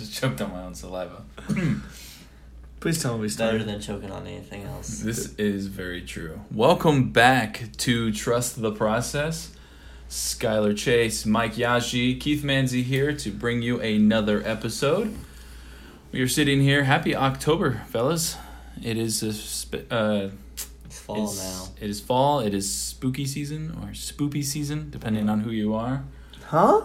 just choked on my own saliva. Please tell me we Better started. than choking on anything else. This is very true. Welcome back to Trust the Process. Skyler Chase, Mike Yashi, Keith Manzi here to bring you another episode. We are sitting here. Happy October, fellas. It is a sp- uh, It's fall it's- now. It is fall. It is spooky season or spoopy season, depending on who you are. Huh?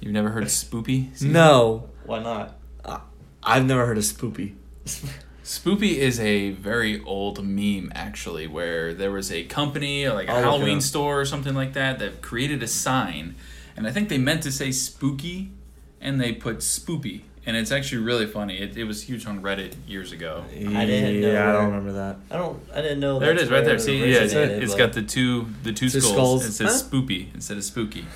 You've never heard spoopy? Season? No. Why not? Uh, I've never heard of spoopy. Spoopy is a very old meme, actually, where there was a company, like a I'll Halloween store or something like that, that created a sign, and I think they meant to say spooky, and they put spoopy, and it's actually really funny. It, it was huge on Reddit years ago. I didn't know Yeah, I don't remember that. I don't. I didn't know. That. There it that's right there. See, yeah, it's, originated, it's but- got the two the two Two skulls. skulls. It says Huh? spoopy instead of spooky.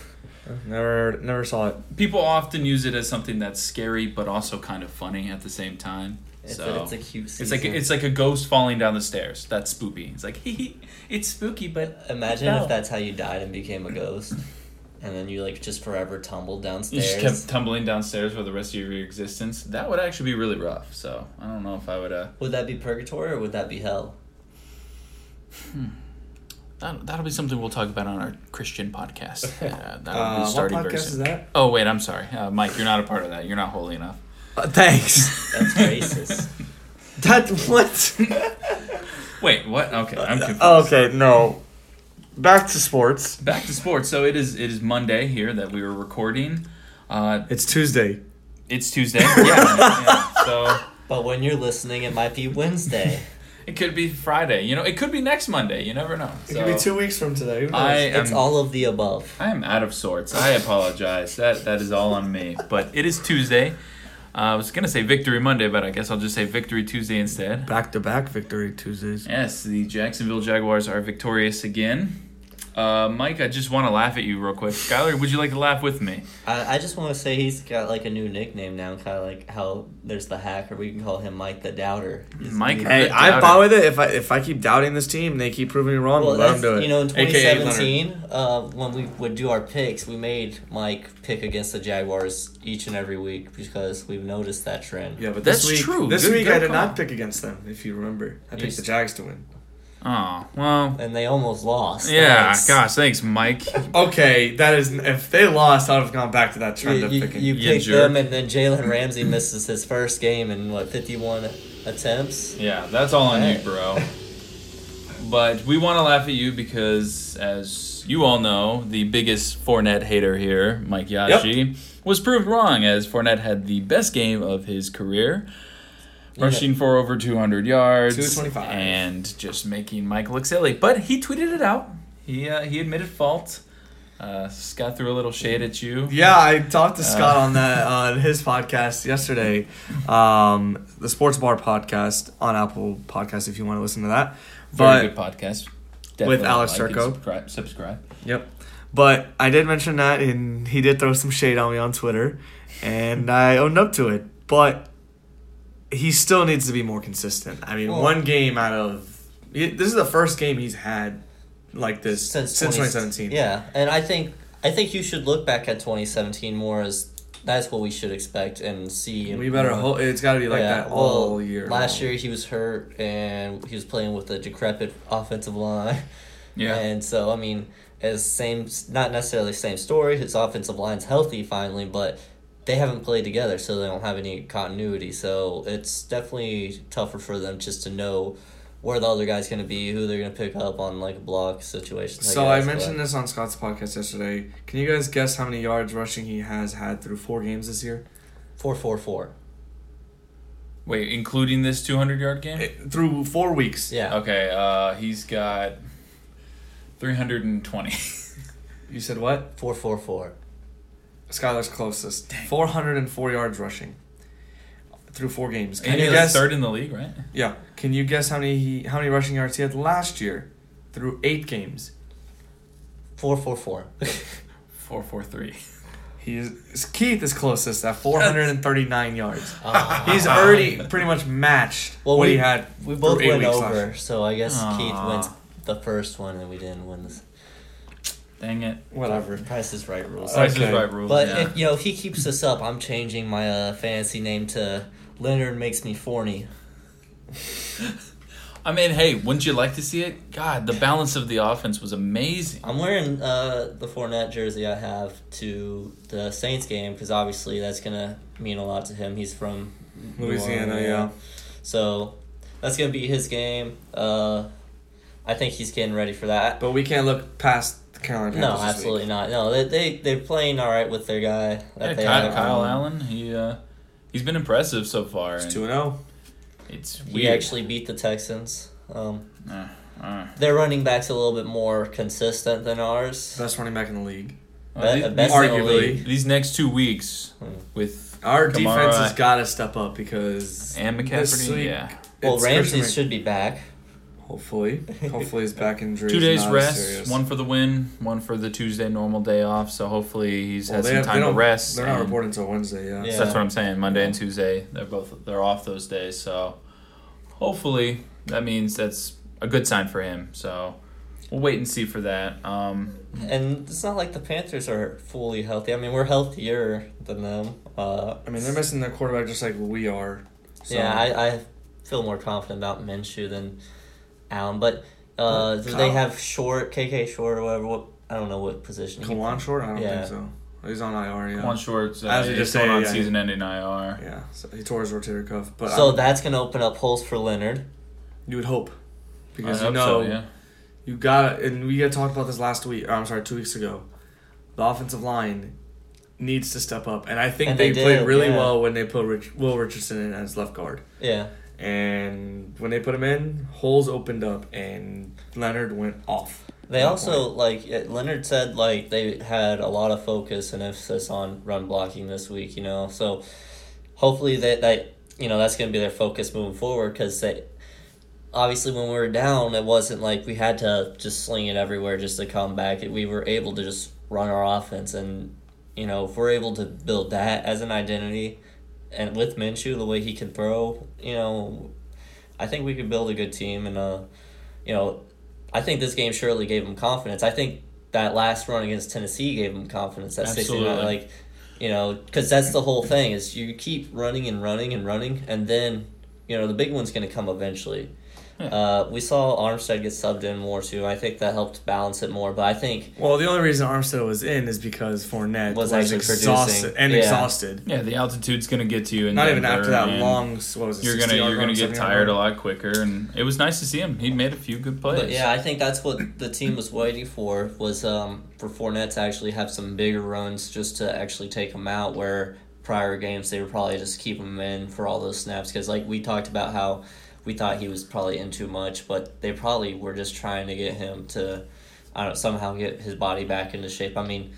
Never, never saw it. People often use it as something that's scary, but also kind of funny at the same time. It's, so a, it's a cute. It's like it's like a ghost falling down the stairs. That's spooky. It's like it's spooky, but Imagine if that's how you died and became a ghost, and then you like just forever tumbled you downstairs. just kept tumbling downstairs for the rest of your existence. That would actually be really rough. So I don't know if I would. Uh, would that be purgatory or would that be hell? That, that'll be something we'll talk about on our Christian podcast. Uh, that'll Uh, be what starting very podcast soon. is that? Oh wait, I'm sorry, uh, Mike. You're not a part of that. You're not holy enough. Uh, thanks. That's racist. that what? Wait, what? Okay, I'm confused. okay, no. Back to sports. Back to sports. So it is. It is Monday here that we were recording. Uh, It's Tuesday. it's Tuesday. Yeah. yeah. So But when you're listening, it might be Wednesday. It could be Friday. You know, it could be next Monday. You never know. It could be two weeks from today. Who knows? I it's all of the above. I am out of sorts. I apologize. That that is all on me. But it is Tuesday. Uh, I was gonna say Victory Monday, but I guess I'll just say Victory Tuesday instead. back to back victory Tuesdays. Yes, the Jacksonville Jaguars are victorious again. Uh, Mike, I just want to laugh at you real quick. Skyler, would you like to laugh with me? I, I just want to say he's got like a new nickname now, kind of like how there's the hacker. We can call him Mike the Doubter. He's Mike- Hey, Good I'm fine with it. If I if I keep doubting this team, they keep proving me wrong. Well, let that's, them do it. you know, in 2017, uh, when we would do our picks, we made Mike pick against the Jaguars each and every week because we've noticed that trend. Yeah, but That's week, true. This Good- week good I did call. not pick against them. If you remember, I You picked the Jags to win. Oh, well. And they almost lost. Yeah, Thanks. gosh, thanks, Mike. Okay, that is if they lost, I would have gone back to that trend You, of you, picking. you You picked jerk. them, and then Jalen Ramsey misses his first game in what 51 attempts. Yeah, that's all on you, bro. But we want to laugh at you because, as you all know, the biggest Fournette hater here, Mike Yashi, was proved wrong as Fournette had the best game of his career, Yeah. Rushing for over 200 yards, 225. and just making Mike look silly. But he tweeted it out. He uh, he admitted fault. Uh, Scott threw a little shade at you. Yeah, I talked to Uh, Scott on that on his podcast yesterday, um, the Sports Bar podcast on Apple Podcast. If you want to listen to that, Very but good podcast. With Alex like Turco. Subscribe. subscribe. Yep. But I did mention that, and he did throw some shade on me on Twitter, and I owned up to it. But he still needs to be more consistent. I mean, Well- one game out of this is the first game he's had like this since, since 20 2017. Yeah, and I think I think you should look back at 2017 more as that's what we should expect and see. We better more. hope it's got to be like Yeah, that all well, year. Last year he was hurt and he was playing with a decrepit offensive line. Yeah. And so I mean, as same not necessarily same story. His offensive line's healthy finally, but they haven't played together, so they don't have any continuity. So it's definitely tougher for them just to know where the other guy's going to be, who they're going to pick up on like a block situation. So I mentioned this on Scott's podcast yesterday. Can you guys guess how many yards rushing he has had through four games this year? four four four. Wait, including this 200 yard game? Eh, through four weeks. Yeah. Okay, uh, he's got 320. You said what? Four four four. Skyler's closest. 404 yards rushing through four games. Can and you he's guess? third in the league, right? Yeah. Can you guess how many he, how many rushing yards he had last year through eight games? Four four four. 443. He is Keith is closest at 439 yards. Uh, He's already pretty much matched Well, what we- he had. we both went over, so I guess Keith Aw. wins the first one and we didn't win this. Dang it. Whatever. Price is right rules. Price is right rules. But yeah. if you know if he keeps this up, I'm changing my uh, fantasy name to Leonard makes me forny. I mean, hey, wouldn't you like to see it? God, the balance of the offense was amazing. I'm wearing uh, the Fournette jersey I have to the Saints game because obviously that's gonna mean a lot to him. He's from New Louisiana, Orleans. yeah. So that's gonna be his game. Uh, I think he's getting ready for that. But we can't look past the Carolina Panthers. No, this week. absolutely not. No, they they they're playing all right with their guy. That Yeah, they Kyle. Kyle Um, Allen, he uh, he's been impressive so far. It's and 0. It's He weird. actually beat the Texans. Um, Uh, uh. their running back's a little bit more consistent than ours. Best running back in the league. Well, Be- these, best in the arguably. these next two weeks Hmm. with Our Kamara defense has got to step up because and this McCaffrey, week, yeah, Well, it's Ramsey should be back. Hopefully. Hopefully his back in two days rest, serious. one for the win, one for the Tuesday normal day off. So hopefully he's Well, had some have- time to rest. They're not and- reporting until Wednesday, yeah. Yeah. That's what I'm saying. Monday and Tuesday, they're both they're off those days. So hopefully that means that's a good sign for him. So we'll wait and see for that. Um, And it's not like the Panthers are fully healthy. I mean, we're healthier than them. Uh, I mean, they're missing their quarterback just like we are. So. yeah, I, I feel more confident about Minshew than Allen. But uh, do they have short, KK short or whatever? What, I don't know what position. he Kawann Short? I don't Yeah. think so. He's on IR, yeah. One Shorts, uh, As you just going say, on yeah. season-ending IR. Yeah, so he tore his rotator cuff. But so I'm- that's going to open up holes for Leonard. you would hope. Because I you hope so, know, yeah. you got and we got talked about this last week. Or I'm sorry, two weeks ago. The offensive line needs to step up, and I think And they, they played really yeah. well when they put Rich, Will Richardson in as left guard. Yeah. And when they put him in, holes opened up, and Leonard went off. They also like Leonard said like they had a lot of focus and emphasis on run blocking this week, you know. So hopefully that that you know that's going to be their focus moving forward because they obviously when we were down it wasn't like we had to just sling it everywhere just to come back. We were able to just run our offense and you know if we're able to build that as an identity and with Minshew the way he can throw, you know, I think we could build a good team and uh you know I think this game surely gave him confidence. I think that last run against Tennessee gave him confidence. That sixty Absolutely. like, you know, because that's the whole thing is you keep running and running and running, and then you know the big one's going to come eventually. Yeah. Uh, we saw Armstead get subbed in more too. I think that helped balance it more. But I think Well, the only reason Armstead was in is because Fournette Was was, exhausted producing. and Yeah. exhausted. Yeah, the altitude's gonna get to you. In Not even after that long. What was it? You're gonna you're gonna get tired a lot quicker, and it was nice to see him. He made a few good plays. But yeah, I think that's what the team was waiting for was um, for Fournette to actually have some bigger runs just to actually take him out. Where prior games they would probably just keep him in for all those snaps because like we talked about how we thought he was probably in too much, but they probably were just trying to get him to I don't know, somehow get his body back into shape. I mean,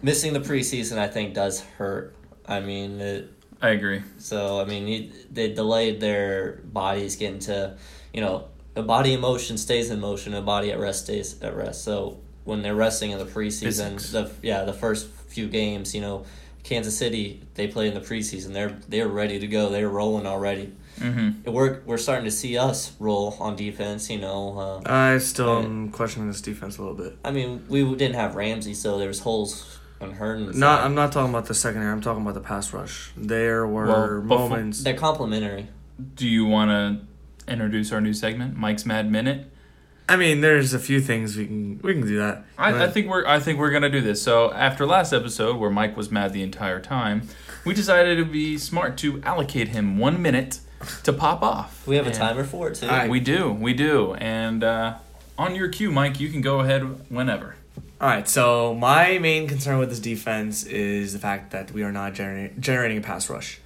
missing the preseason I think does hurt. I mean, it, I agree. so I mean, he, they delayed their bodies getting to, you know, a body in motion stays in motion, a body at rest stays at rest. So when they're resting in the preseason, Physics. the yeah, the first few games, you know, Kansas City they play in the preseason. They're they're ready to go. They're rolling already. Mm-hmm. We're we're starting to see us roll on defense. You know, uh, I still Yeah. am questioning this defense a little bit. I mean, we didn't have Ramsey, so there was holes on Herndon. Not, I'm not talking about the secondary. I'm talking about the pass rush. There were Well, moments. They're complementary. Do you want to introduce our new segment, Mike's Mad Minute? I mean, there's a few things we can we can do that. I, I think we're I think we're gonna do this. So after last episode, where Mike was mad the entire time, we decided it'd be smart to allocate him one minute to pop off. We have a timer for it too. I- We do, we do, and uh, on your cue, Mike, you can go ahead whenever. All right, so my main concern with this defense is the fact that we are not generating generating a pass rush.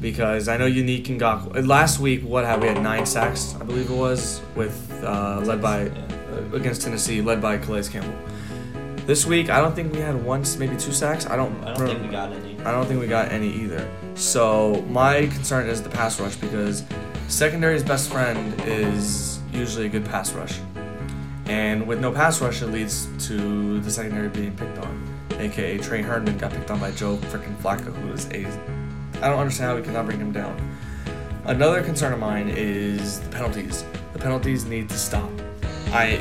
Because I know Unique and Ngakoue. Last week, what had we had nine sacks, I believe it was, with uh, led by Yeah. uh, against Tennessee, led by Calais Campbell. This week, I don't think we had once, maybe two sacks. I don't. I don't think we got any. I don't think we got any either. So my concern is the pass rush because secondary's best friend is usually a good pass rush, and with no pass rush, it leads to the secondary being picked on, aka Tre Herndon got picked on by Joe freaking Flacco, who is a. I don't understand how we cannot bring him down. Another concern of mine is the penalties. The penalties need to stop. I,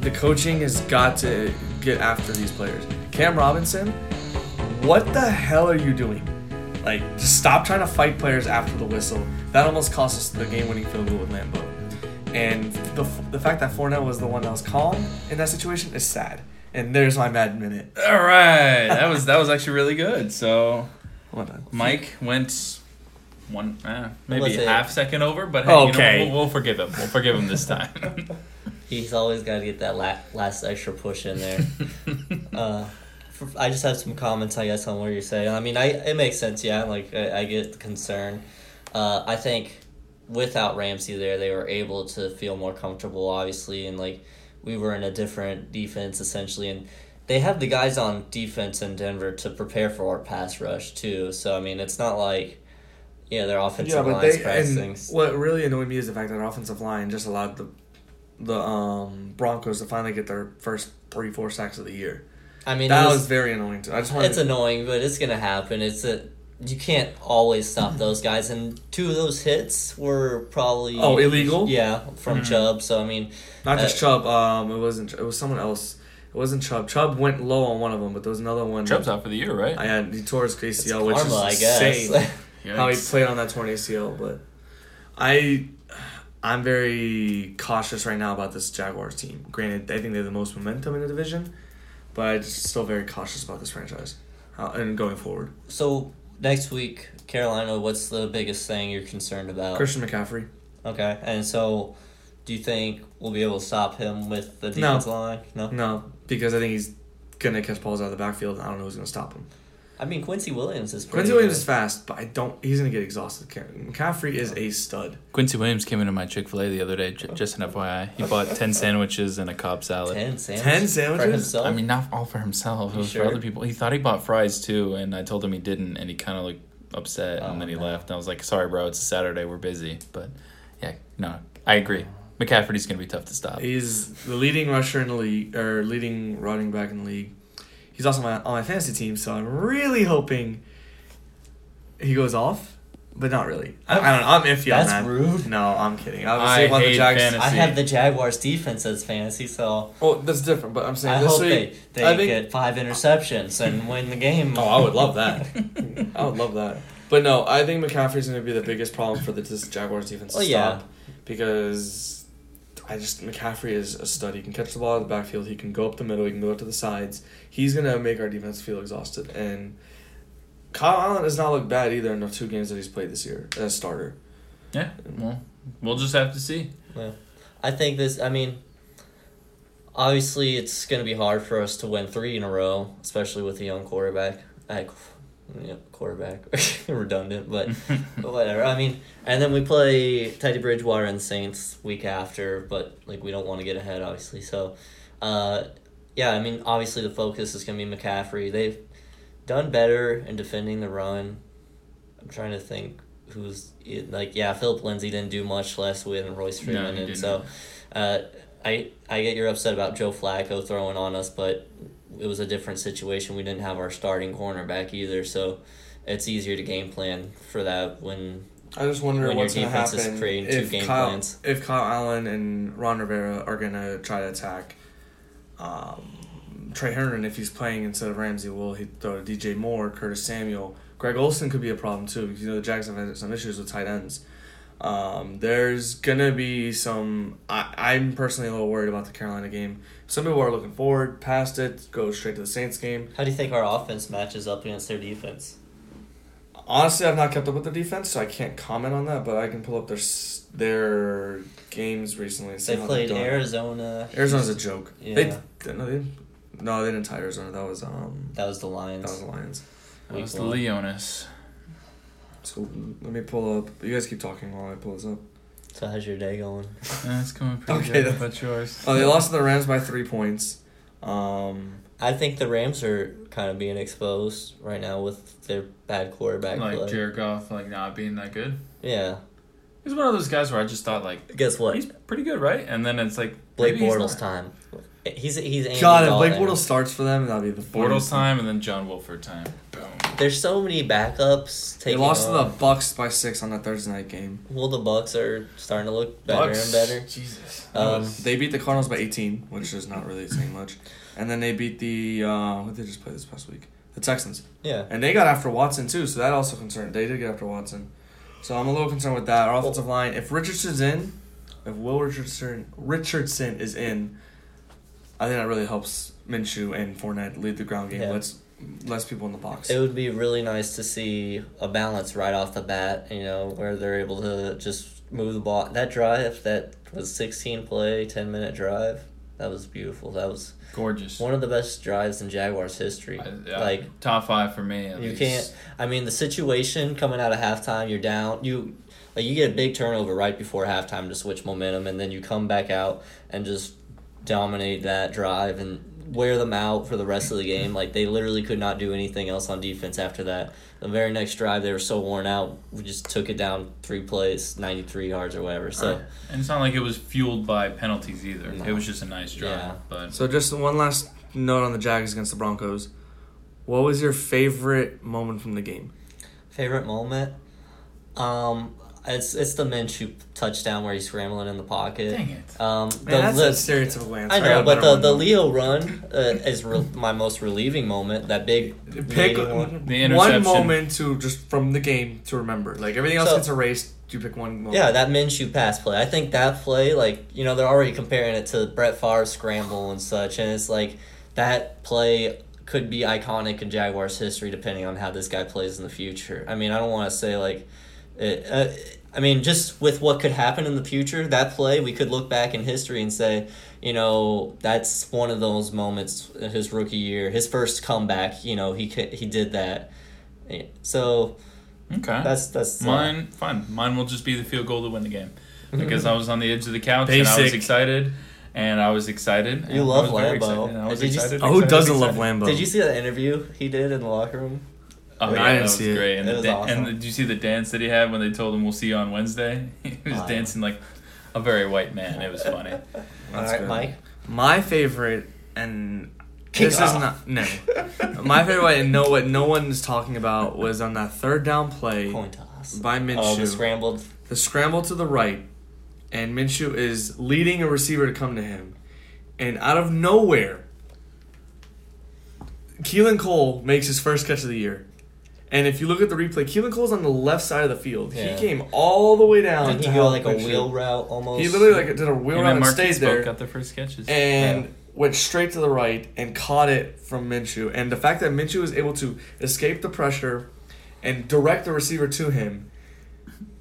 the coaching has got to get after these players. Cam Robinson, what the hell are you doing? Like, just stop trying to fight players after the whistle. That almost cost us the game-winning field goal with Lambo. And the, the fact that Fournette was the one that was calm in that situation is sad. And there's my mad minute. All right, that was that was actually really good. So Hold. Mike went one, eh, maybe Was it- half second over, but hey, you know, Okay. we'll, we'll forgive him. We'll forgive him this time. He's always got to get that la- last extra push in there. uh, for, I just have some comments, I guess, on what you're saying. I mean, I it makes sense, yeah. Like I, I get the concern. Uh, I think without Ramsey there, they were able to feel more comfortable, obviously, and like we were in a different defense essentially, and they have the guys on defense in Denver to prepare for our pass rush too. So I mean, it's not like yeah, their offensive Yeah, but line's they pressing. and what really annoyed me is the fact that our offensive line just allowed the the um, Broncos to finally get their first three four sacks of the year. I mean, that was, was, very annoying. Too. I just wanted it's annoying, but it's gonna happen. It's a you can't always stop those guys, and two of those hits were probably Oh, illegal? Yeah, from Mhm. Chubb. So I mean, not just uh, Chubb. Um, it wasn't. It was someone else. It wasn't Chubb. Chubb went low on one of them, but there was another one. Chubb's out for the year, right? I had he tore his it's ACL, which karma, I is guess. insane. how he played on that torn ACL. But I, I'm very cautious right now about this Jaguars team. Granted, I think they have the most momentum in the division, but I'm still very cautious about this franchise uh, and going forward. so next week, Carolina. What's the biggest thing you're concerned about? Christian McCaffrey. Okay, and so do you think we'll be able to stop him with the No. defense line? No. No, because I think he's gonna catch balls out of the backfield. and I don't know who's gonna stop him. I mean, Quincy Williams is pretty Quincy Williams good. is fast, but I don't. He's gonna get exhausted. McCaffrey is a stud. Quincy Williams came into my Chick Fil A the other day. J- just an FYI, he bought ten sandwiches and a Cobb salad. ten sandwiches. Ten sandwiches? for himself. I mean, not all for himself. It was sure? for other people. He thought he bought fries too, and I told him he didn't, and he kind of looked upset, Oh, and then he no. left. And I was like, "Sorry, bro. It's a Saturday. We're busy." But yeah, no, I agree. McCaffrey's gonna be tough to stop. He's the leading rusher in the league, or leading running back in the league. He's also my, on my fantasy team, so I'm really hoping he goes off, but not really. I, I don't know. I'm iffy That's on that. rude. No, I'm kidding. I Obviously, want the hate Jags. fantasy. I have the Jaguars defense as fantasy, so Oh, that's different. But I'm saying I this hope week. they, I think- get five interceptions and win the game. Oh, I would love that. I would love that. But no, I think McCaffrey's going to be the biggest problem for the this Jaguars defense to Oh, yeah. stop because I just McCaffrey is a stud. He can catch the ball out of the backfield. He can go up the middle. He can go up to the sides. He's going to make our defense feel exhausted. And Kyle Allen has not looked bad either in the two games that he's played this year as a starter. Yeah, well, we'll just have to see. Yeah. I think this. I mean, obviously, it's going to be hard for us to win three in a row, especially with a young quarterback. Like, yeah, quarterback, redundant, but but whatever. I mean, and then we play Teddy Bridgewater and Saints week after, but like we don't want to get ahead, obviously. So, uh, yeah, I mean, obviously the focus is going to be McCaffrey. They've done better in defending the run. I'm trying to think who's like yeah, Phillip Lindsay didn't do much last week, and Royce No, Freeman, he and so. Uh, I I get you're upset about Joe Flacco throwing on us, but it was a different situation. We didn't have our starting cornerback either, so it's easier to game plan for that when I just wonder what's going to defense is happen if game Kyle, plans. if Kyle Allen and Ron Rivera are going to try to attack um, Tre Herndon if he's playing instead of Ramsey. Will he throw to DJ Moore, Curtis Samuel? Greg Olsen could be a problem too because you know the Jags have had some issues with tight ends. Um, there's gonna be some. I, I'm personally a little worried about the Carolina game. Some people are looking forward past it, go straight to the Saints game. how do you think our offense matches up against their defense? Honestly, I've not kept up with the defense, so I can't comment on that. But I can pull up their their games recently. And see They played they've. Arizona. Arizona's a joke. Yeah. They no they no they didn't tie Arizona. That was um That was the Lions. that was the Lions. That was the. Leonis. So let me pull up. You guys keep talking while I pull this up. So how's your day going? That's going pretty Okay, good. that- How yours? Oh, they lost to the Rams by three points. Um, I think the Rams are kind of being exposed right now with their bad quarterback Like play. Jared Goff, like not being that good. yeah. He's one of those guys where I just thought like Guess what? he's pretty good, right? And then it's like Blake Bortles time. He's he's Andy God, if Dalton. Blake Bortles starts for them, that'd be the Bortles time and then John Wolford time. Boom. There's so many backups. They Taking lost to the. Bucs by six on that Thursday night game. Well, the Bucs are starting to look better and better. Jesus. Um, They beat the Cardinals by 18, which is not really saying much. And then they beat the uh, what did they just play this past week? The Texans. Yeah. And they got after Watson too, so that also concerned. They did get after Watson. So I'm a little concerned with that. Our offensive line, if Richardson's in, if Will Richardson Richardson is in, I think that really helps Minshew and Fournette lead the ground game. Yeah. Less less people in the box. It would be really nice to see a balance right off the bat, you know, where they're able to just move the ball. That drive, that was 16 play, 10 minute drive, that was beautiful. That was Gorgeous. one of the best drives in Jaguars history. I- yeah, Like, top five for me. At you least. can't, I mean, the situation coming out of halftime, you're down, you. Like you get a big turnover right before halftime to switch momentum, and then you come back out and just dominate that drive and wear them out for the rest of the game. Like they literally could not do anything else on defense after that. The very next drive, they were so worn out. We just took it down three plays, ninety three yards or whatever. So And it's not like it was fueled by penalties either. No. It was just a nice drive. Yeah. But So just one last note on the Jags against the Broncos. What was your favorite moment from the game? favorite moment, um, it's it's the Minshew touchdown where he's scrambling in the pocket. dang it. Um, Man, the, that's the- a stereotypical answer. I know, a but the, the. Leo run uh, is re- my most relieving moment. That big pick one. The one moment to just from the game to remember. Like everything else So- gets erased. You pick one moment. Yeah, that Minshew pass play. I think that play, like you know, they're already comparing it to Brett Favre's scramble and such, and it's like that play could be iconic in Jaguars history depending on how this guy plays in the future. I mean, I don't want to say like, it, uh, I mean, just with what could happen in the future, that play we could look back in history and say, you know, that's one of those moments in his rookie year, his first comeback. You know, he could, he did that. So Okay. that's that's uh, Mine, fine. Mine will just be the field goal to win the game. Because I was on the edge of the couch and I was excited. And I was excited. You and love I was very excited. I was Did you- excited. Oh, who doesn't love excited. Lambo? Did you see that interview he did in the locker room? Oh, I yeah, didn't that was see it. great. And, It the was da- awesome. and the, did you see the dance that he had when they told him we'll see you on Wednesday? he was Oh, dancing like a very white man. It was funny. All That's right, good. Mike. My favorite, and Kick this off. is not no. My favorite, way, and no what no one is talking about was on that third down play Coin toss. by Minshew. Oh, the scrambled. the scramble to the right, and Minshew is leading a receiver to come to him, and out of nowhere, Keelan Cole makes his first catch of the year. And if you look at the replay, Keelan Cole's on the left side of the field. Yeah. He came all the way down. Didn't he go like a Minshew. wheel route almost? He literally like did a wheel Him route and and stayed Marquise both there got their first catches. and Yeah. went straight to the right and caught it from Minshew. And the fact that Minshew was able to escape the pressure and direct the receiver to him,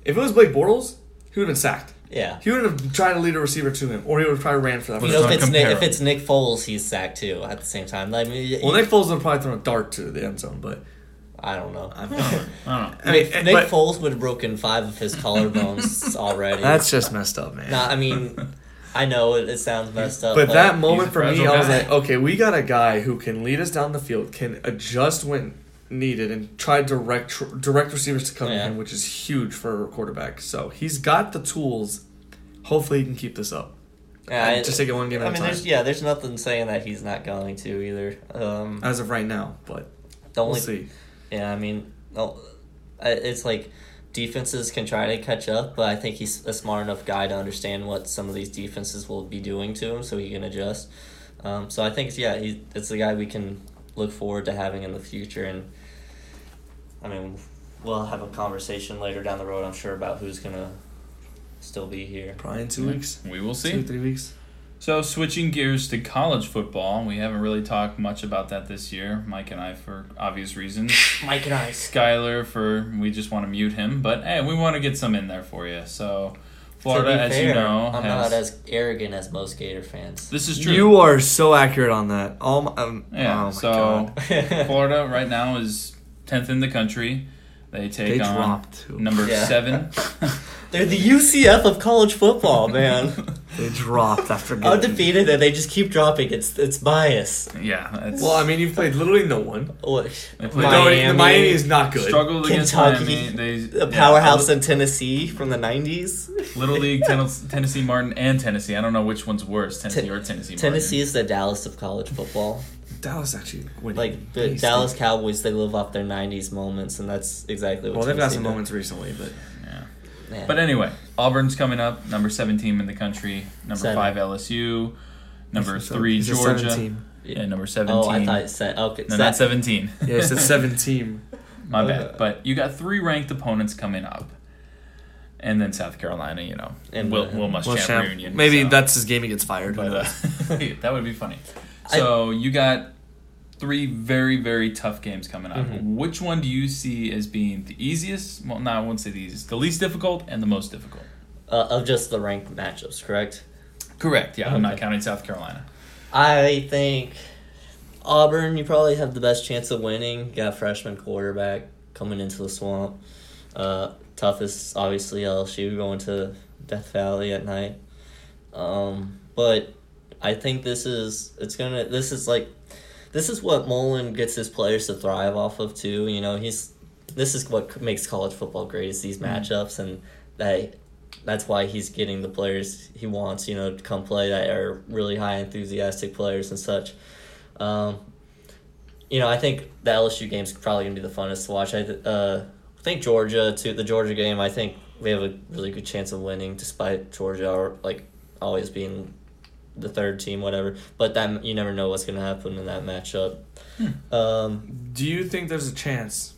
if it was Blake Bortles, he would have been sacked. Yeah. He would have tried to lead a receiver to him, or he would have probably ran for that. You know, if it's Nick, if it's Nick Foles, he's sacked too at the same time. Like, I mean, well, Nick Foles would have probably thrown a dart to the end zone, but I don't know. I don't know. I mean, Nick but- Foles would have broken five of his collarbones already. that's just messed up, man. Nah, I mean, I know it, it sounds messed up, But that moment for me, fragile I was like, okay, we got a guy who can lead us down the field, can adjust when needed, and try direct direct receivers to come to Yeah. him, which is huge for a quarterback. So he's got the tools. Hopefully, he can keep this up. Yeah, just take it one game I at a mean, time. there's yeah, there's nothing saying that he's not going to either. Um, As of right now, but the we'll see. Yeah, I mean, no, I- it's like defenses can try to catch up, but I think he's a smart enough guy to understand what some of these defenses will be doing to him, so he can adjust. Um, so I think, yeah, he, it's the guy we can look forward to having in the future, and I mean, we'll have a conversation later down the road, I'm sure, about who's gonna still be here. Probably in two weeks, We will see. two see. three weeks. So switching gears to college football, we haven't really talked much about that this year. Mike and I, for obvious reasons. Mike and I. Skyler, for we just want to mute him, but hey, we want to get some in there for you. So To Florida, be as fair, you know, I'm has not as arrogant as most Gator fans. this is true. You are so accurate on that. Oh my, um, yeah. oh my so God. Florida right now is tenth in the country. They take They on number Yeah. seven. They're the UCF of college football, man. They dropped after getting. Undefeated, and they just keep dropping. It's it's bias. Yeah, that's Well, I mean, you've played literally no one. What? They played- Miami, the Miami is not good. struggled against Kentucky, Miami. They The yeah, powerhouse Little, in Tennessee from the '90s. Little League, Ten- Tennessee Martin, and Tennessee. I don't know which one's worse, Tennessee Ten- or Tennessee. Tennessee is the Dallas of college football. Dallas actually winning. Like the Dallas. Cowboys, they live off their '90s moments, and that's exactly what. Well, they've got Tennessee some did. moments recently, but Martin. Yeah. Yeah. But anyway, Auburn's coming up, number 17 in the country, number Seven. 5 LSU, number So 3 he's a Georgia, 17. yeah, number 17. oh, I thought it said okay. no, so not 17. Yeah, it's a seventeen. My Uh, bad. But you got three ranked opponents coming up. And then South Carolina, you know, And Will, Will Muschamp Well, Champ- reunion. maybe so- that's his game. He gets fired. But uh, that would be funny. So you got three very very tough games coming up. Mhm. Which one do you see as being the easiest? Well, no, I won't say the easiest. The least difficult and the most difficult. uh, of just the ranked matchups, correct? Correct. Yeah, I'm not counting South Carolina. I think Auburn, you probably have the best chance of winning. You got freshman quarterback coming into the swamp. Uh, toughest, obviously, LSU going to Death Valley at night. Um, but I think this is it's gonna. This is like, this is what Mullen gets his players to thrive off of too. You know, he's this is what makes college football great is these matchups and that that's why he's getting the players he wants, you know, to come play that are really high enthusiastic players and such. Um, you know, I think the LSU game's probably gonna be the funnest to watch. I uh, think Georgia too. The Georgia game, I think we have a really good chance of winning, despite Georgia or like always being the third team, whatever. But that you never know what's gonna happen in that matchup. Um, Do you think there's a chance?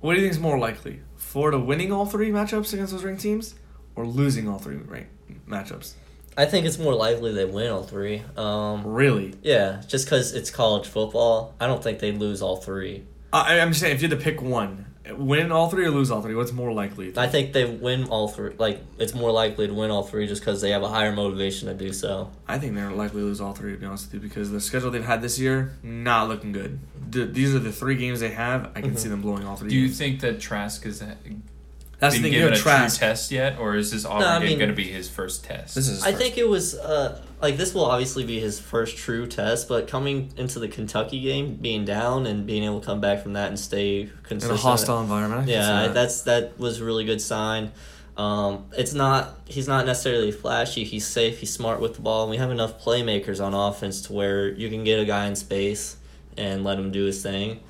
What do you think is more likely? Florida winning all three matchups against those ranked teams, or losing all three ranked matchups? I think it's more likely they win all three. Um, Really? yeah, just because it's college football, I don't think they lose all three. I, I'm just saying, if you had to pick one, win all three or lose all three, what's more likely? I think they win all three. Like it's more likely to win all three just because they have a higher motivation to do so. I think they're likely to lose all three, to be honest with you, because the schedule they've had this year, not looking good. The, these are the three games they have. I can Mhm. see them blowing all three Do you think that Trask has That's been the thing. You given a Trask. true test yet, or is this Auburn I game mean- going to be his first test? This is. I think it was uh like this will obviously be his first true test, but coming into the Kentucky game, being down and being able to come back from that and stay consistent in a hostile environment. I can Yeah, that. that's that was a really good sign. Um, it's not he's not necessarily flashy. He's safe. He's smart with the ball. And we have enough playmakers on offense to where you can get a guy in space and let him do his thing.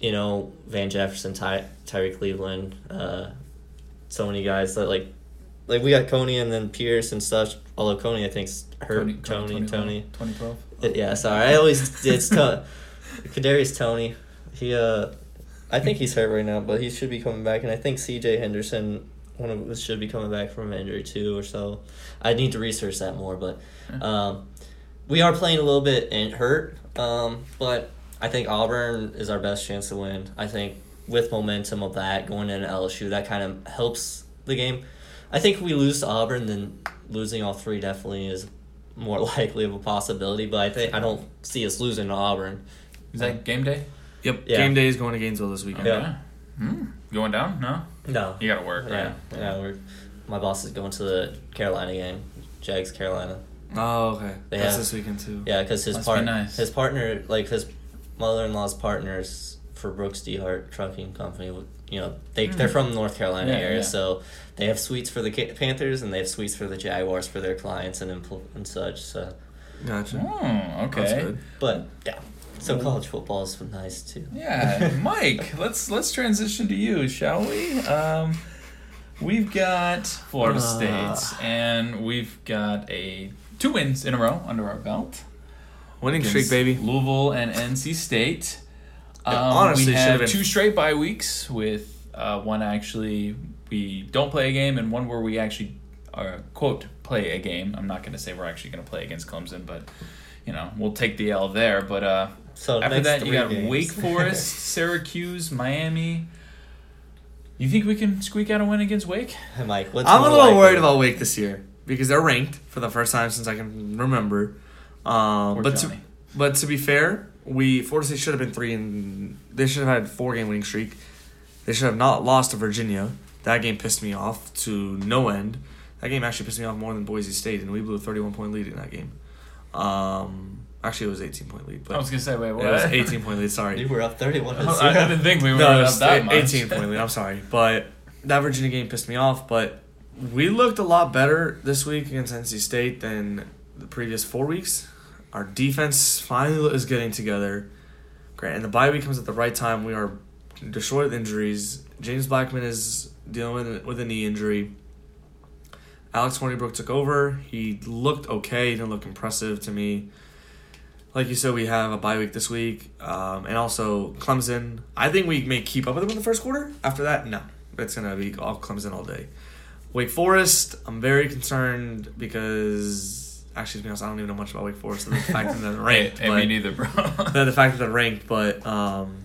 You know, Van Jefferson, Ty, Tyree Cleveland, uh, so many guys that like, like we got Coney and then Pierce and such. Although Coney, I think's hurt. Tony, Tony. 2012. Uh, Yeah, sorry. I always it's to- Kadarius Toney. He uh, I think he's hurt right now, but he should be coming back, and I think C.J. Henderson, one of us, should be coming back from injury too, or so. I need to research that more, but um, we are playing a little bit and hurt. Um, but I think Auburn is our best chance to win. I think with momentum of that going into LSU, that kind of helps the game. I think if we lose to Auburn, then losing all three definitely is more likely of a possibility. But I think I don't see us losing to Auburn. Is that game day? Yep. Yeah. Game day is going to Gainesville this weekend. Yeah. Okay. Hmm. Going down? No. No. You got to work, Yeah, right? yeah. We're, my boss is going to the Carolina game, Jags Carolina. Oh, okay. They That's have- this weekend too. Yeah, because his partner, nice. his partner, like his mother-in-law's partners for Brooks D Hart Trucking Company. You know, they they're from the North Carolina Hmm. Yeah, area, yeah. so they have suites for the Panthers and they have suites for the Jaguars for their clients and impl- and such. So, Gotcha. Oh, okay. That's good. but yeah, so college football is nice too. Yeah, Mike. let's let's transition to you, shall we? Um, we've got Florida Uh. State, and we've got a two wins in a row under our belt. Winning streak, baby. Louisville and NC State. Um, Yeah, honestly, we should've been- two straight bye weeks with uh, one actually we don't play a game and one where we actually uh, quote play a game. I'm not going to say we're actually going to play against Clemson, but you know we'll take the L there. But uh, So after that, you got games. Wake Forest, Syracuse, Miami. You think we can squeak out a win against Wake? Hey, Mike, what's I'm a little likely? worried about Wake this year because they're ranked for the first time since I can remember. Um, Poor but to, but to be fair, we Florida State should have been three and they should have had four game winning streak. They should have not lost to Virginia. That game pissed me off to no end. That game actually pissed me off more than Boise State, and we blew a 31 point lead in that game. Um, actually, it was 18 point lead, but I was gonna say, wait, it what? was 18 point lead. Sorry. You were up 31 to I, I 0. didn't think we were No, up that much. 18 point lead. I'm sorry, but that Virginia game pissed me off. But we looked a lot better this week against NC State than the previous four weeks. Our defense finally is getting together. Great, and the bye week comes at the right time. We are destroyed with injuries. James Blackman is dealing with, with a knee injury. Alex Hornibrook took over. He looked okay. He didn't look impressive to me. Like you said, we have a bye week this week, um, and also Clemson. I think we may keep up with them in the first quarter. After that, no, it's gonna be all Clemson all day. Wake Forest, I'm very concerned because actually, to be honest, I don't even know much about Wake Forest. The fact that they're ranked, hey, but- me neither, bro. the, the fact that they're ranked, but um,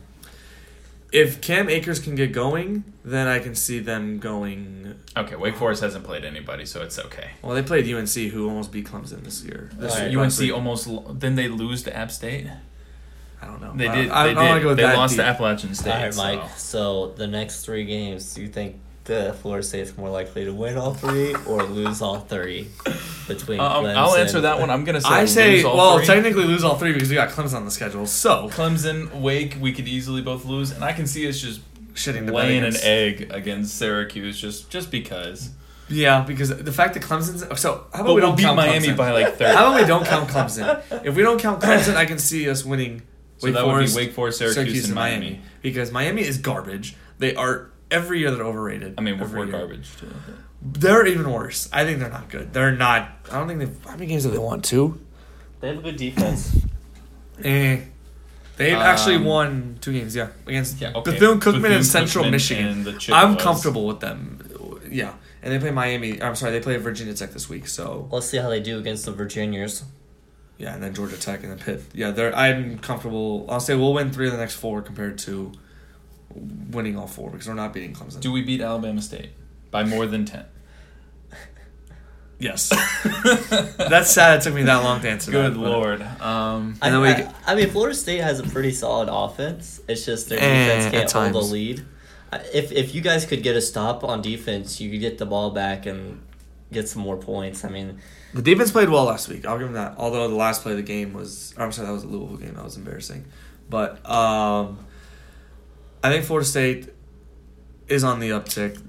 if Cam Akers can get going, then I can see them going. okay, Wake Forest hasn't played anybody, so it's okay. Well, they played UNC, who almost beat Clemson this year. This Alright. last UNC week. almost then they lose to App State. I don't know. They did. I, they I don't wanna did. go they that lost deep. to Appalachian State. All right, Mike. so- So the next three games, do you think the Florida State's more likely to win all three or lose all three between? Um, I'll answer that one. I'm gonna say I say, lose all well, three. technically lose all three because we got Clemson on the schedule. So Clemson, Wake, we could easily both lose, and I can see us just shitting the laying an egg against Syracuse just just because. Yeah, because the fact that Clemson's so how about But we we'll don't beat count Miami Clemson? by like thirty. How about we don't count Clemson? If we don't count Clemson, I can see us winning so Wake that Forest, would be Wake Forest, Syracuse, and Miami. because Miami is garbage. They are every year they're overrated. I mean, we're, every year. garbage too. They're even worse. I think they're not good. They're not. I don't think they've. How many games have they won? Two. They have a good defense. Eh. They've actually Um, won two games. Yeah, against Yeah, okay. Bethune Cookman Bethune and Central Cookman Michigan. and the I'm comfortable with them. Yeah, and they play Miami. I'm sorry, they play Virginia Tech this week. So Let's see how they do against the Virginians. yeah, and then Georgia Tech and then Pitt. Yeah, they're. I'm comfortable. I'll say we'll win three of the next four compared to winning all four because we're not beating Clemson. Do we beat Alabama State by more than ten? yes, that's sad. It took me that long to answer. Good that, lord. Um, I, And then we I, I mean, Florida State has a pretty solid offense. It's just their Eh, defense at can't hold times. the lead. If if you guys could get a stop on defense, you could get the ball back and get some more points. I mean, The defense played well last week. I'll give them that. Although the last play of the game was, I'm sorry, that was a Louisville game. That was embarrassing. But um, I think Florida State is on the uptick.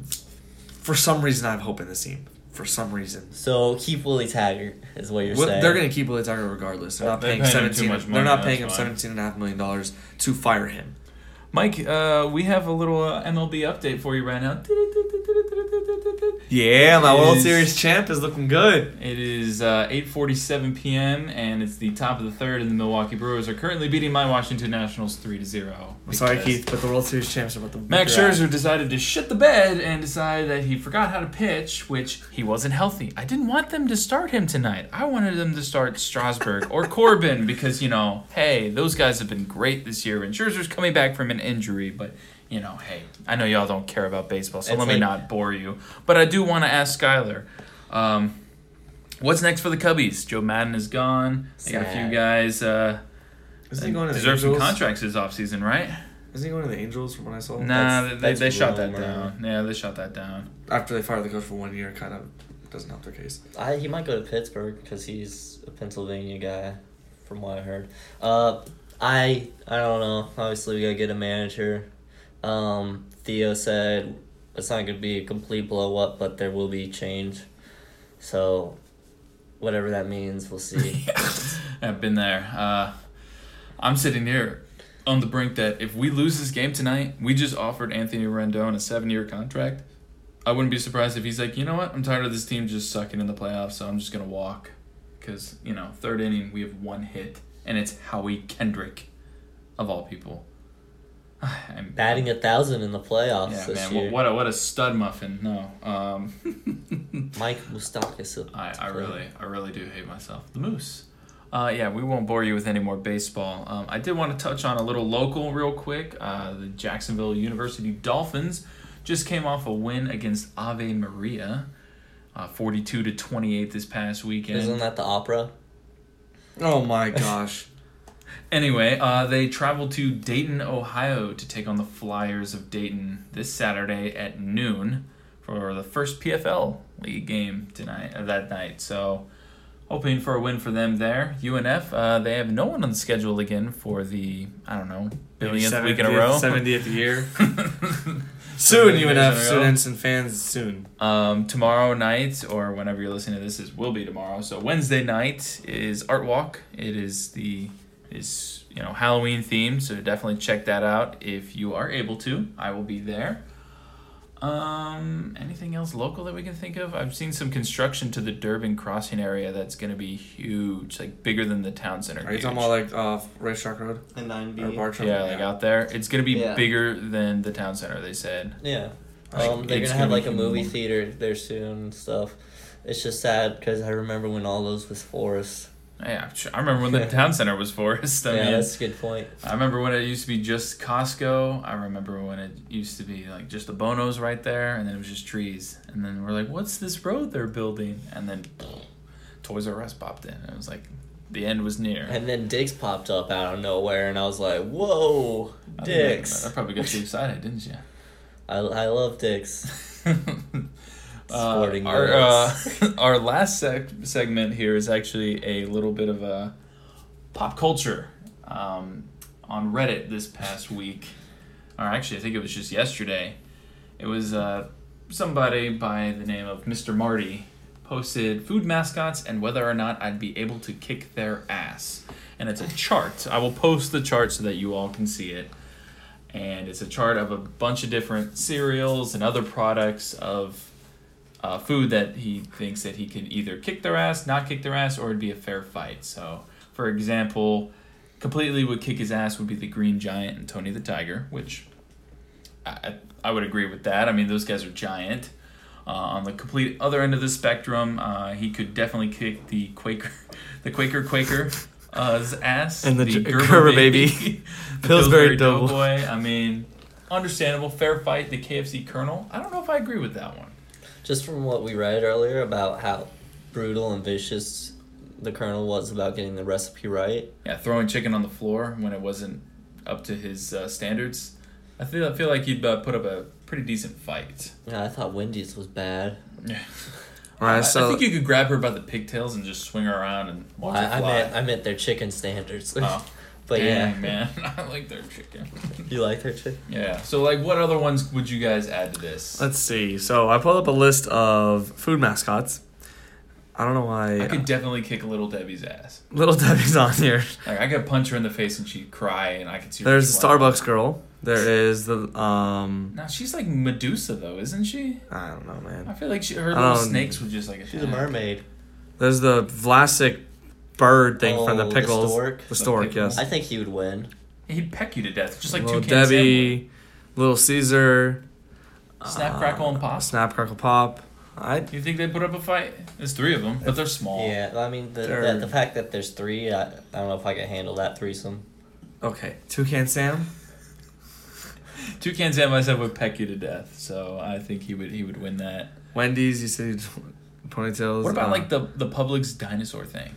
For some reason, I have hope in this team. For some reason, so keep Willie Taggart is what you're Well, saying. they're going to keep Willie Taggart regardless. They're not They're paying paying him too seventeen. much they're money, not paying him seventeen and a half million dollars to fire him. Mike, uh, we have a little uh, MLB update for you right now. Yeah, my It World is- Series champ is looking good. It is uh, 8:47 p.m. and it's the top of the third, and the Milwaukee Brewers are currently beating my Washington Nationals three to zero. I'm sorry, Keith, but the World Series champs are about to. Max Scherzer decided to shit the bed and decided that he forgot how to pitch, which he wasn't healthy. I didn't want them to start him tonight. I wanted them to start Strasburg or Corbin because you know, hey, those guys have been great this year, and Scherzer's coming back from an injury, but. You know, hey, I know y'all don't care about baseball, so It's let me not bore you. But I do want to ask Skyler, um, what's next for the Cubbies? Joe Maddon is gone. They got a few guys uh, Isn't he going to the deserve some Angels? contracts this offseason, right? Isn't he going to the Angels from what I saw? Nah, That's- they, that's they shot that down. Yeah, they shot that down. After they fired the coach for one year, kind of doesn't help their case. I, he might go to Pittsburgh because he's a Pennsylvania guy, from what I heard. Uh, I I don't know. Obviously, we gotta get a manager. Um, Theo said it's not gonna be a complete blow up, but there will be change. So, whatever that means, we'll see. I've been there. Uh, I'm sitting here on the brink that if we lose this game tonight, we just offered Anthony Rendon a seven year contract. I wouldn't be surprised if he's like, you know what? I'm tired of this team just sucking in the playoffs, so I'm just gonna walk. Because you know, third inning we have one hit, and it's Howie Kendrick, of all people. I'm, Batting a thousand in the playoffs Yeah, this man. year. What, what a what a stud muffin. No. Um, Mike Moustakas. I, I really I really do hate myself. The Moose. Uh, yeah, we won't bore you with any more baseball. Um, I did want to touch on a little local real quick. Uh, the Jacksonville University Dolphins just came off a win against Ave Maria, uh, forty-two to twenty-eight this past weekend. Isn't that the opera? Oh my gosh. Anyway, uh, they traveled to Dayton, Ohio to take on the Flyers of Dayton this Saturday at noon for the first PFL league game tonight uh, that night. So hoping for a win for them there. UNF uh, they have no one on the schedule again for the I don't know billionth week in a row. 70th year. Soon, years in a UNF students and fans, soon. Um, tomorrow night, or whenever you're listening to this, is will be tomorrow. So Wednesday night is Art Walk. It is the is you know Halloween themed, so definitely check that out if you are able to. I will be there. Um, anything else local that we can think of? I've seen some construction to the Durbin crossing area that's going to be huge, like bigger than the town center. Are you talking about like uh, Racetrack Road And nine or B. Bartram? yeah, like out there. It's going to be Yeah. bigger than the town center. They said. Yeah. Like, Um, they're gonna have gonna like a movie huge. theater there soon and stuff. It's just sad because I remember when all those was forest. Yeah. I remember when the town center was forest. I yeah, mean, that's a good point. I remember when it used to be just Costco. I remember when it used to be like just the Bonos right there, and then it was just trees. And then we're like, "What's this road they're building?" And then Toys R Us popped in. And it was like the end was near. And then Diggs popped up out of nowhere, and I was like, "Whoa, I that- That probably got you excited, didn't you? I, I love Diggs. Uh, our uh, our last seg- segment here is actually a little bit of a pop culture um, on Reddit this past week, or actually I think it was just yesterday. It was uh, somebody by the name of Mr. Marty posted food mascots and whether or not I'd be able to kick their ass, and it's a chart. I will post the chart so that you all can see it. And it's a chart of a bunch of different cereals and other products of uh, food that he thinks that he could either kick their ass, not kick their ass, or it'd be a fair fight. So, for example, completely would kick his ass would be the Green Giant and Tony the Tiger, which I, I would agree with that. I mean, those guys are giant. Uh, on the complete other end of the spectrum, uh, he could definitely kick the Quaker, the Quaker Quaker. Uh, ass And the the Gerber, Gerber baby, baby. the Pillsbury Doughboy. Doughboy. I mean, understandable, fair fight. The KFC Colonel. I don't know if I agree with that one. Just from what we read earlier about how brutal and vicious the Colonel was about getting the recipe right. Yeah, throwing chicken on the floor when it wasn't up to his uh, standards. I feel I feel like he'd uh, put up a pretty decent fight. Yeah, I thought Wendy's was bad. Yeah. All I, I think you could grab her by the pigtails and just swing her around and watch her I, I fly. meant I meant their chicken standards. oh, but dang, yeah, man, I like their chicken. you like their chicken? yeah. So, like, what other ones would you guys add to this? let's see. So I pulled up a list of food mascots. I don't know why. I could definitely kick a Little Debbie's ass. Little Debbie's on here. Like, I could punch her in the face and she'd cry, and I could see. her There's the. Starbucks girl. There is the um. Now she's like Medusa, though, isn't she? I don't know, man. I feel like she, her little Um, snakes would just like. She's a mermaid. There's the Vlasic bird thing from Oh, the the pickles. stork? The The stork, pickles. yes. I think he would win. He'd peck you to death, just like Little Toucan Sam would. Debbie, Little Caesar. Snap, uh, crackle, and pop. Snap, crackle, pop. I You think they'd put up a fight? There's three of them, but they're small. Yeah, I mean the, They're- the the fact that there's three, I, I don't know if I can handle that threesome. okay. Toucan Sam. Toucan Sam, I said, would peck you to death, so I think he would he would win that. Wendy's. You said ponytails. What about uh, like the the Publix dinosaur thing?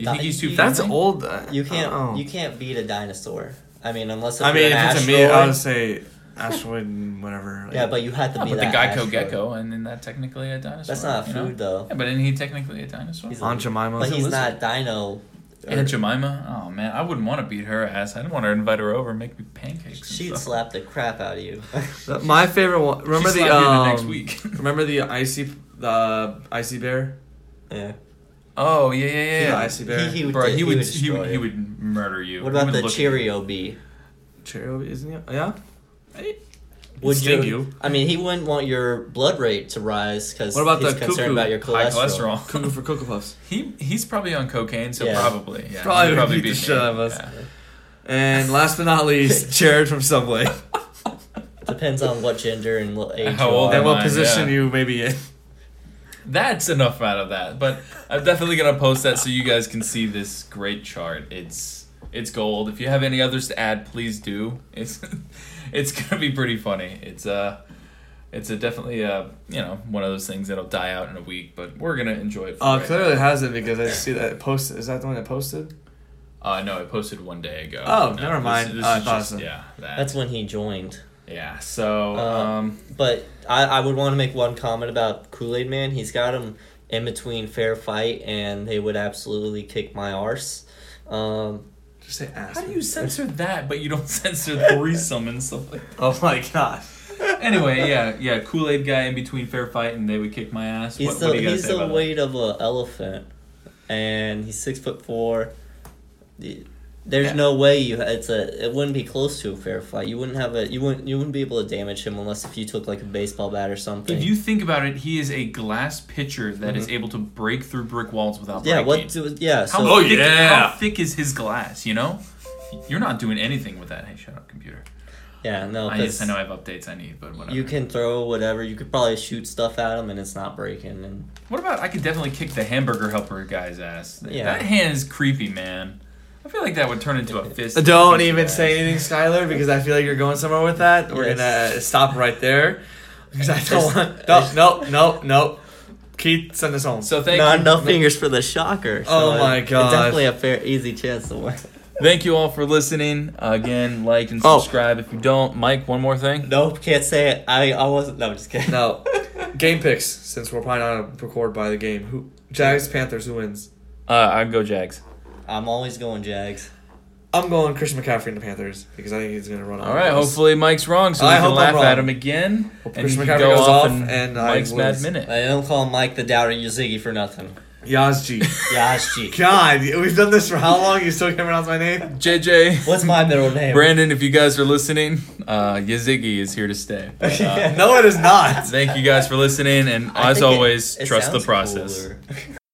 You think he's too You- That's friendly? old. uh, You can't oh. you can't beat a dinosaur. I mean, unless if I mean, you're if an it's a me, I would say asteroid, whatever. like- yeah, but you had to Oh, be but the that Geico asteroid. gecko, and then that technically a dinosaur. That's not you know? food though. Yeah, but isn't he technically a dinosaur? He's Aunt Jemima. But he's not dino. Aunt Jemima? Oh man, I wouldn't want to beat her ass. I didn't want to invite her over and make me pancakes. She'd stuff. slap the crap out of you. My favorite one. Remember She'd the slap you um, the next week. Remember the ICEE the ICEE bear. yeah. Oh yeah, yeah, yeah. Yeah. ICEE bear. He, he would. Bro, he, he would he would, he you. would murder you. What about the look Bee? Cheerio bee? Isn't it? Yeah. Would sting you, you. I mean, he wouldn't want your blood rate to rise because What about he's the concerned cuckoo? about your High cholesterol. cholesterol. Cuckoo for Cocoa Puffs. He he's probably on cocaine, so Yeah. probably yeah. Probably he'd would beat the shit out of us. Yeah. And last but not least, Jared from Subway. Depends on what gender and what age How you old are. and what position yeah. you may be in. That's enough out of that. But I'm definitely gonna post that so you guys can see this great chart. It's it's gold. If you have any others to add, please do. It's it's gonna be pretty funny. It's uh it's a definitely uh you know one of those things that'll die out in a week, but we're gonna enjoy it. For Oh, right clearly it now. has it because I see that it posted. Is that the one that posted? Uh, no, I posted one day ago. Oh, No, never mind. This, Oh, I is just, so. yeah, that. That's when he joined. Yeah. So Um, um, But I, I would want to make one comment about Kool Aid Man. He's got him in between fair fight, and they would absolutely kick my arse. Um, Just say ass. how do you censor that, but you don't censor threesome and stuff like? Oh my god. Anyway, yeah, yeah. Kool Aid guy in between fair fight, and they would kick my ass. he's what, the what do you guys he's the about that? weight of an elephant, and he's six foot four. The- There's Yeah. no way you it's a it wouldn't be close to a fair fight. You wouldn't have a you wouldn't you wouldn't be able to damage him unless if you took like a baseball bat or something. If you think about it, he is a glass pitcher that is able to break through brick walls without Mm-hmm. yeah, breaking. what do, yeah, How Oh, thick, yeah. How thick is his glass? You know, you're not doing anything with that. Hey, shut up, computer. yeah, no, I, yes, 'cause I know I have updates I need, but whatever. you can throw whatever. You could probably shoot stuff at him and it's not breaking and What about I could definitely kick the hamburger helper guy's ass. Yeah. That hand is creepy, man. I feel like that would turn into a fist. Don't even his say anything, Skyler, because I feel like you're going somewhere with that. We're Yes. gonna stop right there. Because I don't want. No, no, no, no. Keith, send us home. So thank not you. enough fingers for the shocker. so Oh it- my it's God. definitely a fair easy chance to win. Thank you all for listening. again, like and Oh. subscribe if you don't. Mike, one more thing. Nope, can't say it. I I wasn't. No, I'm just kidding. No. game picks, since we're probably not gonna record by the game. Who? Jags, Panthers, who wins? Uh, I'd go Jags. I'm always going Jags. I'm going Christian McCaffrey in the Panthers because I think he's gonna run. All right. Hopefully Mike's wrong, so I we can hope I'm laugh wrong. at him again. Hope and Christian McCaffrey go goes off off and, and I Mike's mad lose. minute. I don't call Mike the doubter Yazigi for nothing. Yazji. Yashi. God, we've done this for how long? You still can't pronounce my name? JJ, What's my middle name? Brandon, if you guys are listening, uh, Yazigi is here to stay. But, uh, No, it is not. thank you guys for listening, and I as think it- always, it trust the process. cooler.